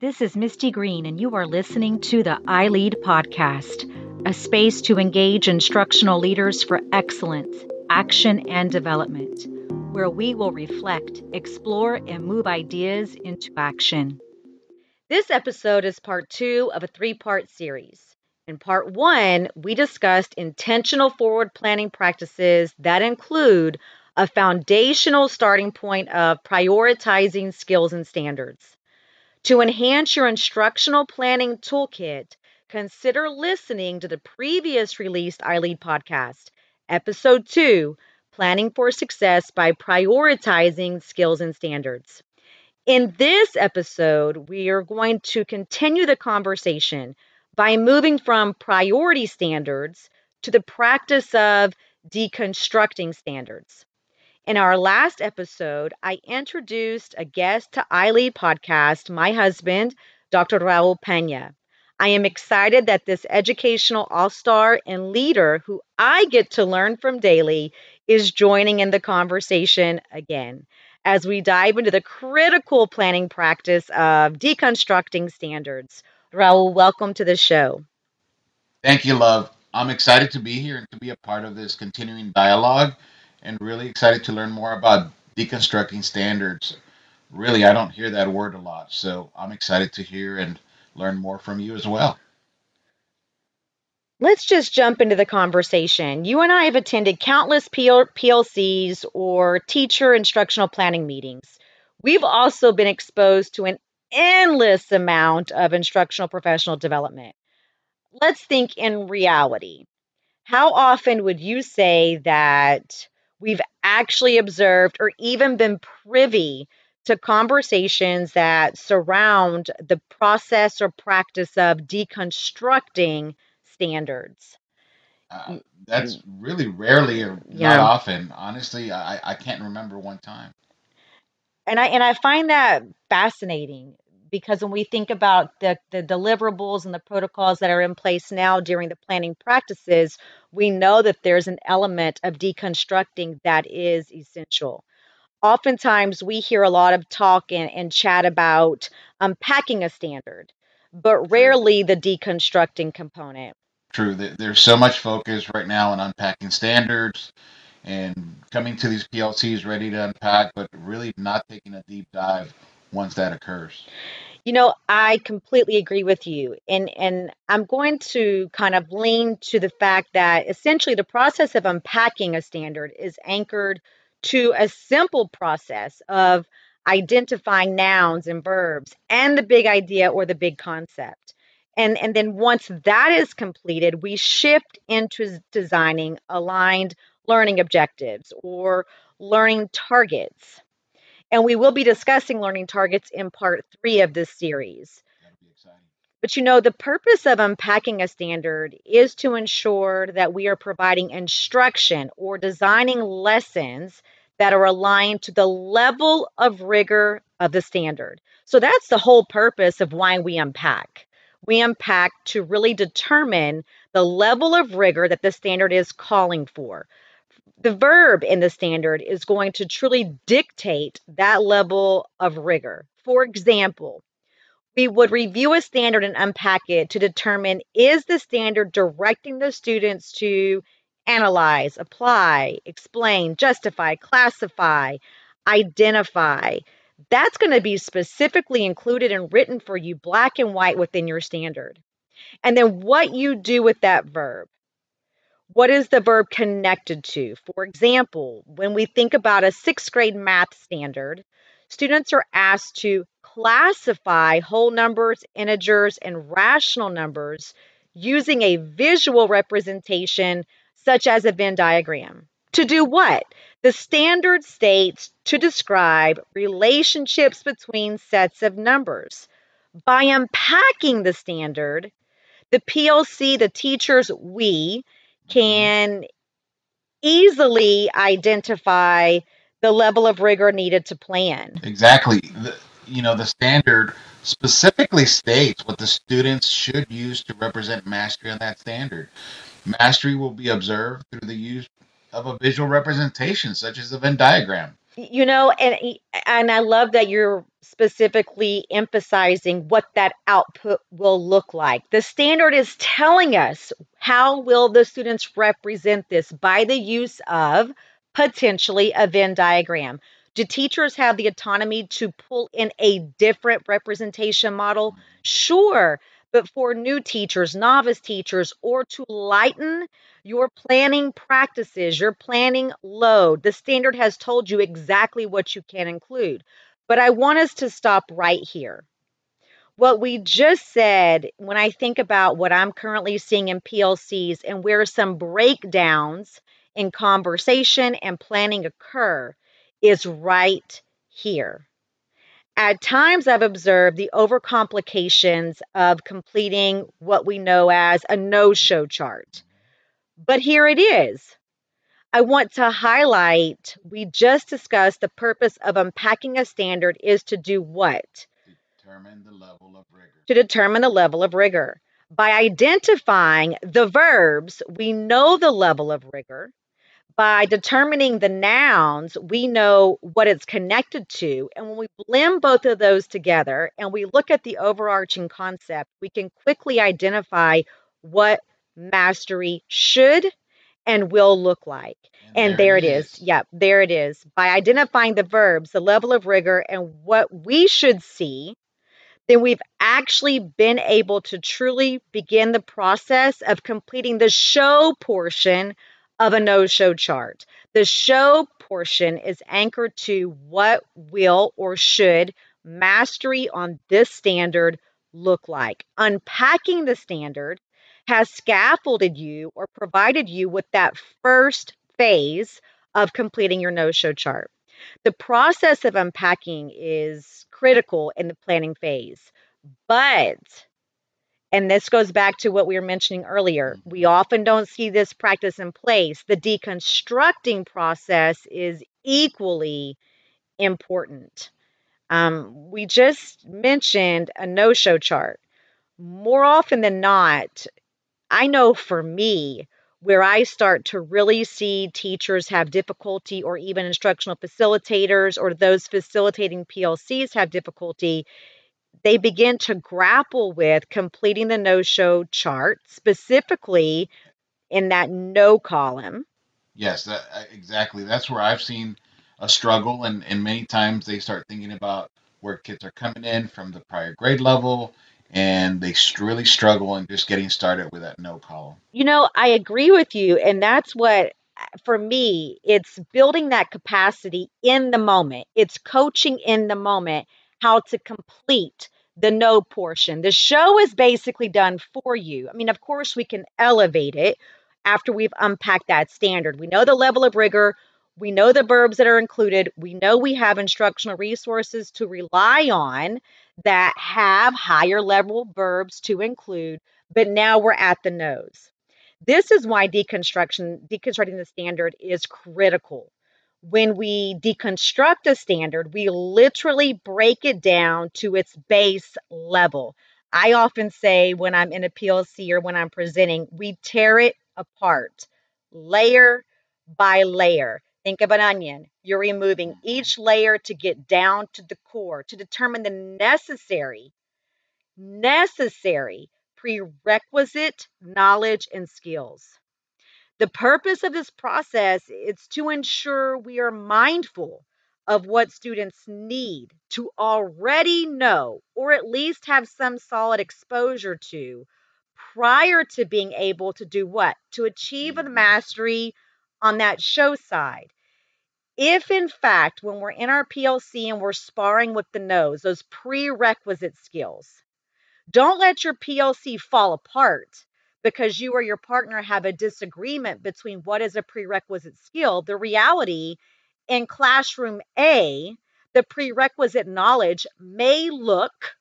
This is Misty Green, and you are listening to the iLead podcast, a space to engage instructional leaders for excellence, action, and development, where we will reflect, explore, and move ideas into action. This episode is part two of a three part series. In part one, we discussed intentional forward planning practices that include a foundational starting point of prioritizing skills and standards. To enhance your instructional planning toolkit, consider listening to the previous released iLead podcast, episode 2 Planning for Success by Prioritizing Skills and Standards. In this episode, we are going to continue the conversation by moving from priority standards to the practice of deconstructing standards. In our last episode, I introduced a guest to iLead podcast, my husband, Dr. Raul Pena. I am excited that this educational all star and leader who I get to learn from daily is joining in the conversation again as we dive into the critical planning practice of deconstructing standards. Raul, welcome to the show. Thank you, love. I'm excited to be here and to be a part of this continuing dialogue and really excited to learn more about deconstructing standards. Really, I don't hear that word a lot, so I'm excited to hear and learn more from you as well. Let's just jump into the conversation. You and I have attended countless PLCs or teacher instructional planning meetings. We've also been exposed to an endless amount of instructional professional development. Let's think in reality. How often would you say that we've actually observed or even been privy to conversations that surround the process or practice of deconstructing standards. Uh, that's really rarely or yeah. not often. Honestly, I, I can't remember one time. And I and I find that fascinating because when we think about the, the deliverables and the protocols that are in place now during the planning practices, we know that there's an element of deconstructing that is essential. Oftentimes, we hear a lot of talk and, and chat about um, unpacking a standard, but rarely the deconstructing component. True. There's so much focus right now on unpacking standards and coming to these PLCs ready to unpack, but really not taking a deep dive once that occurs. You know, I completely agree with you. And and I'm going to kind of lean to the fact that essentially the process of unpacking a standard is anchored to a simple process of identifying nouns and verbs and the big idea or the big concept. And and then once that is completed, we shift into designing aligned learning objectives or learning targets. And we will be discussing learning targets in part three of this series. But you know, the purpose of unpacking a standard is to ensure that we are providing instruction or designing lessons that are aligned to the level of rigor of the standard. So that's the whole purpose of why we unpack. We unpack to really determine the level of rigor that the standard is calling for the verb in the standard is going to truly dictate that level of rigor. For example, we would review a standard and unpack it to determine is the standard directing the students to analyze, apply, explain, justify, classify, identify. That's going to be specifically included and written for you black and white within your standard. And then what you do with that verb. What is the verb connected to? For example, when we think about a sixth grade math standard, students are asked to classify whole numbers, integers, and rational numbers using a visual representation such as a Venn diagram. To do what? The standard states to describe relationships between sets of numbers. By unpacking the standard, the PLC, the teachers, we can easily identify the level of rigor needed to plan. Exactly. The, you know, the standard specifically states what the students should use to represent mastery on that standard. Mastery will be observed through the use of a visual representation, such as a Venn diagram. You know, and and I love that you're specifically emphasizing what that output will look like. The standard is telling us how will the students represent this by the use of potentially a Venn diagram. Do teachers have the autonomy to pull in a different representation model? Sure. But for new teachers, novice teachers, or to lighten your planning practices, your planning load, the standard has told you exactly what you can include. But I want us to stop right here. What we just said, when I think about what I'm currently seeing in PLCs and where some breakdowns in conversation and planning occur, is right here. At times, I've observed the overcomplications of completing what we know as a know show chart. But here it is. I want to highlight we just discussed the purpose of unpacking a standard is to do what? Determine the level of rigor. To determine the level of rigor. By identifying the verbs, we know the level of rigor. By determining the nouns, we know what it's connected to. And when we blend both of those together and we look at the overarching concept, we can quickly identify what mastery should and will look like. And, and there, there, it is. is. Yep, there it is. By identifying the verbs, the level of rigor, and what we should see, then we've actually been able to truly begin the process of completing the show portion of a know show chart. The show portion is anchored to what will or should mastery on this standard look like. Unpacking the standard has scaffolded you or provided you with that first phase of completing your know show chart. The process of unpacking is critical in the planning phase, but and this goes back to what we were mentioning earlier. We often don't see this practice in place. The deconstructing process is equally important. Um, we just mentioned a no show chart. More often than not, I know for me, where I start to really see teachers have difficulty, or even instructional facilitators or those facilitating PLCs have difficulty, they begin to grapple with completing the know show chart, specifically in that know column. Yes, that, uh, exactly. That's where I've seen a struggle, and, and many times they start thinking about where kids are coming in from the prior grade level and they really struggle in just getting started with that know column. You know, I agree with you. And that's what, uh, for me, it's building that capacity in the moment, it's coaching in the moment how to complete the know portion. The show is basically done for you. I mean, of course, we can elevate it after we've unpacked that standard. We know the level of rigor. We know the verbs that are included. We know we have instructional resources to rely on that have higher level verbs to include, but now we're at the knows. This is why deconstruction, deconstructing the standard is critical. When we deconstruct a standard, we literally break it down to its base level. I often say when I'm in a PLC or when I'm presenting, we tear it apart, layer by layer. Think of an onion. You're removing each mm. layer to get down to the core to determine the necessary, necessary prerequisite knowledge and skills. The purpose of this process is to ensure we are mindful of what students need to already know or at least have some solid exposure to prior to being able to do what? To achieve the mm-hmm. mastery on that show side. If, in fact, when we're in our PLC and we're sparring with the knows, those prerequisite skills, don't let your PLC fall apart because you or your partner have a disagreement between what is a prerequisite skill. The reality in classroom A, the prerequisite knowledge may look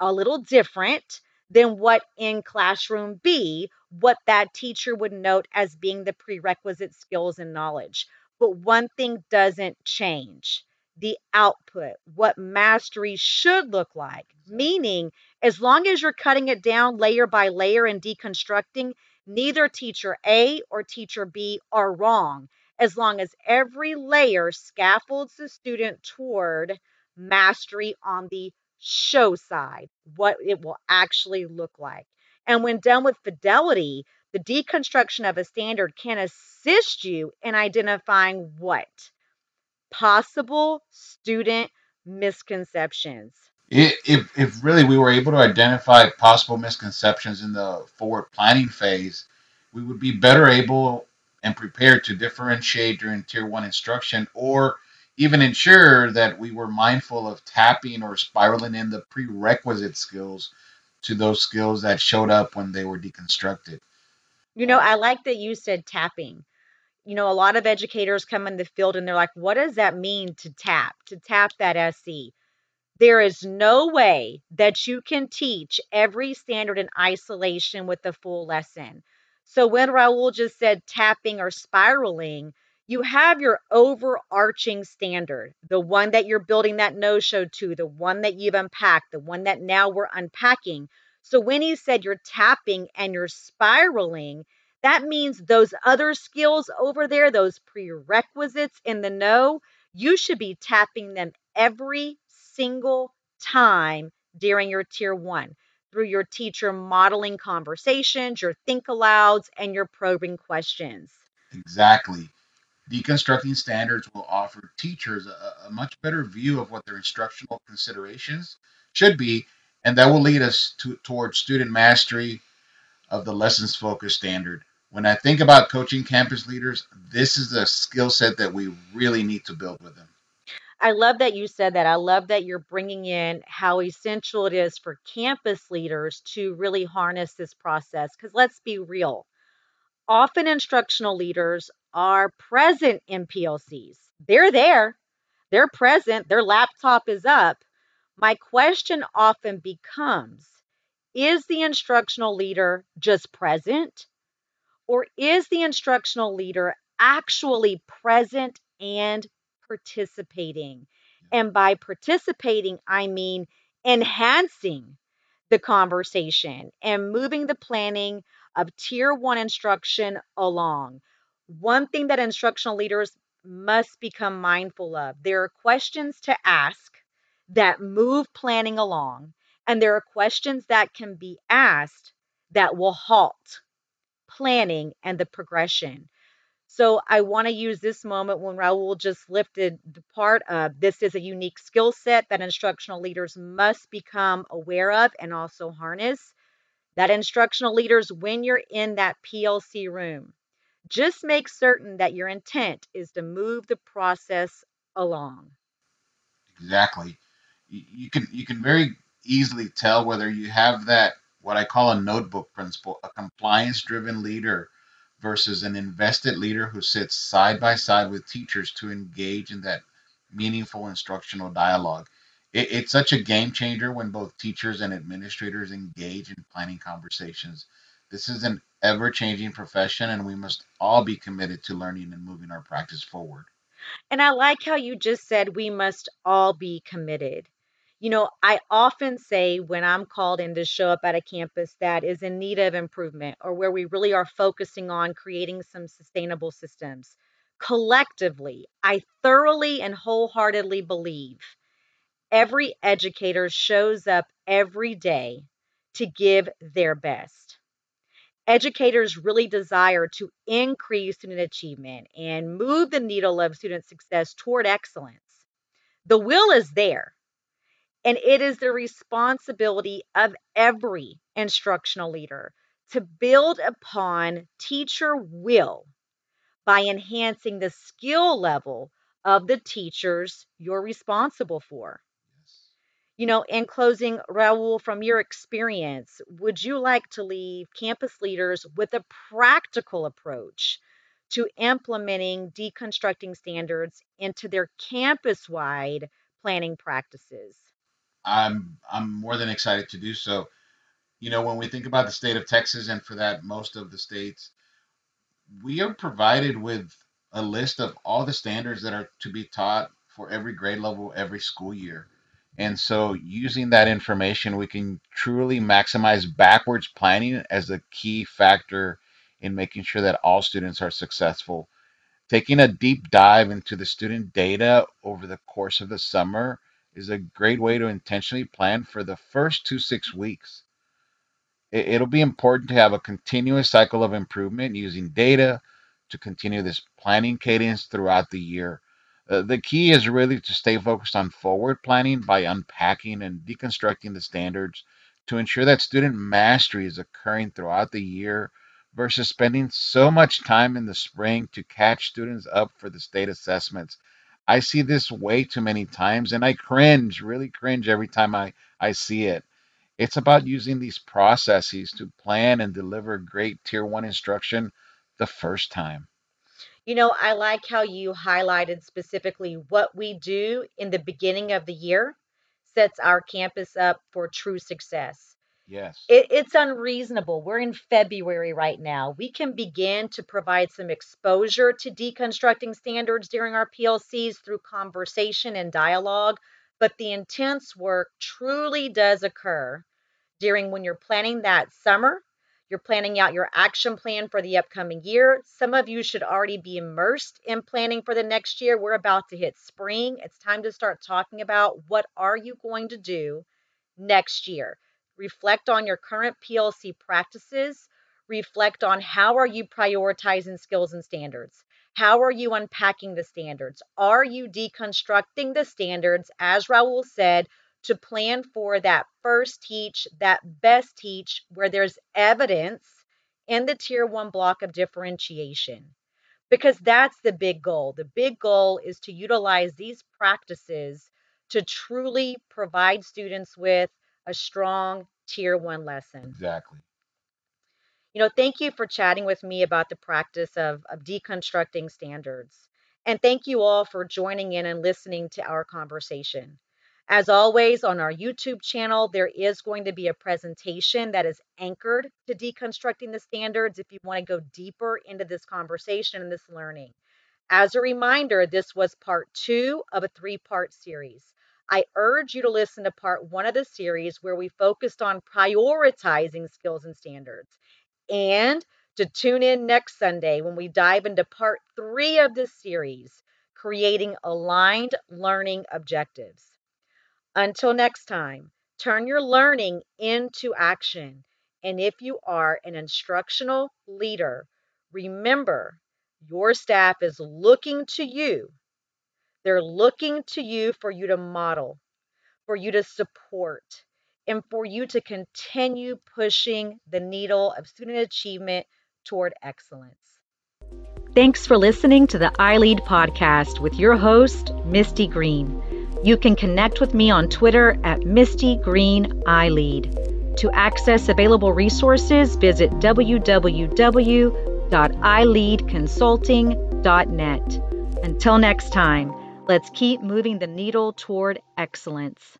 a little different than what in classroom B, what that teacher would note as being the prerequisite skills and knowledge. But one thing doesn't change the output, what mastery should look like. Meaning, as long as you're cutting it down layer by layer and deconstructing, neither teacher A or teacher B are wrong, as long as every layer scaffolds the student toward mastery on the show side, what it will actually look like. And when done with fidelity, the deconstruction of a standard can assist you in identifying what? Possible student misconceptions. If, if really we were able to identify possible misconceptions in the forward planning phase, we would be better able and prepared to differentiate during tier one instruction or even ensure that we were mindful of tapping or spiraling in the prerequisite skills to those skills that showed up when they were deconstructed. You know, um, I like that you said tapping. You know, a lot of educators come in the field and they're like, what does that mean to tap, to tap that SE? There is no way that you can teach every standard in isolation with the full lesson. So when Raul just said tapping or spiraling, you have your overarching standard, the one that you're building that know show to, the one that you've unpacked, the one that now we're unpacking. So when he said you're tapping and you're spiraling, that means those other skills over there, those prerequisites in the know, you should be tapping them every single time during your tier one through your teacher modeling conversations, your think alouds, and your probing questions. Exactly. Deconstructing standards will offer teachers a, a, much better view of what their instructional considerations should be, and that will lead us to, towards student mastery of the lessons focused standard. When I think about coaching campus leaders, this is a skill set that we really need to build with them. I love that you said that. I love that you're bringing in how essential it is for campus leaders to really harness this process. Because let's be real, often instructional leaders are present in PLCs. They're there, they're present, their laptop is up. My question often becomes Is the instructional leader just present? Or is the instructional leader actually present and participating. And by participating, I mean enhancing the conversation and moving the planning of tier one instruction along. One thing that instructional leaders must become mindful of there are questions to ask that move planning along, and there are questions that can be asked that will halt planning and the progression. So I want to use this moment when Raul just lifted the part of this is a unique skill set that instructional leaders must become aware of and also harness. That instructional leaders, when you're in that PLC room, just make certain that your intent is to move the process along. Exactly. You can you can very easily tell whether you have that what I call a notebook principal, a compliance driven leader versus an invested leader who sits side by side with teachers to engage in that meaningful instructional dialogue. It, it's such a game changer when both teachers and administrators engage in planning conversations. This is an ever changing profession, and we must all be committed to learning and moving our practice forward. And I like how you just said we must all be committed. You know, I often say when I'm called in to show up at a campus that is in need of improvement or where we really are focusing on creating some sustainable systems, collectively, I thoroughly and wholeheartedly believe every educator shows up every day to give their best. Educators really desire to increase student achievement and move the needle of student success toward excellence. The will is there. And it is the responsibility of every instructional leader to build upon teacher will by enhancing the skill level of the teachers you're responsible for. You know, in closing, Raul, from your experience, would you like to leave campus leaders with a practical approach to implementing deconstructing standards into their campus wide planning practices? I'm I'm more than excited to do so. You know, when we think about the state of Texas, and for that, most of the states, we are provided with a list of all the standards that are to be taught for every grade level, every school year. And so, using that information, we can truly maximize backwards planning as a key factor in making sure that all students are successful. Taking a deep dive into the student data over the course of the summer is a great way to intentionally plan for the first two six weeks. It'll be important to have a continuous cycle of improvement using data to continue this planning cadence throughout the year. Uh, the key is really to stay focused on forward planning by unpacking and deconstructing the standards to ensure that student mastery is occurring throughout the year versus spending so much time in the spring to catch students up for the state assessments. I see this way too many times and I cringe, really cringe every time I, I see it. It's about using these processes to plan and deliver great tier one instruction the first time. You know, I like how you highlighted specifically what we do in the beginning of the year sets our campus up for true success. Yes. It, it's unreasonable. We're in February right now. We can begin to provide some exposure to deconstructing standards during our PLCs through conversation and dialogue, but the intense work truly does occur during when you're planning that summer. You're planning out your action plan for the upcoming year. Some of you should already be immersed in planning for the next year. We're about to hit spring. It's time to start talking about what are you going to do next year. Reflect on your current PLC practices. Reflect on how are you prioritizing skills and standards? How are you unpacking the standards? Are you deconstructing the standards, as Raul said, to plan for that first teach, that best teach, where there's evidence in the tier one block of differentiation? Because that's the big goal. The big goal is to utilize these practices to truly provide students with a strong tier one lesson. Exactly. You know, thank you for chatting with me about the practice of, of deconstructing standards. And thank you all for joining in and listening to our conversation. As always, on our YouTube channel, there is going to be a presentation that is anchored to deconstructing the standards if you want to go deeper into this conversation and this learning. As a reminder, this was part two of a three part series. I urge you to listen to part one of the series where we focused on prioritizing skills and standards and to tune in next Sunday when we dive into part three of this series, creating aligned learning objectives. Until next time, turn your learning into action. And if you are an instructional leader, remember your staff is looking to you. They're looking to you for you to model, for you to support, and for you to continue pushing the needle of student achievement toward excellence. Thanks for listening to the iLead podcast with your host, Misty Green. You can connect with me on Twitter at Misty Green iLead. To access available resources, visit www.ileadconsulting.net. Until next time, let's keep moving the needle toward excellence.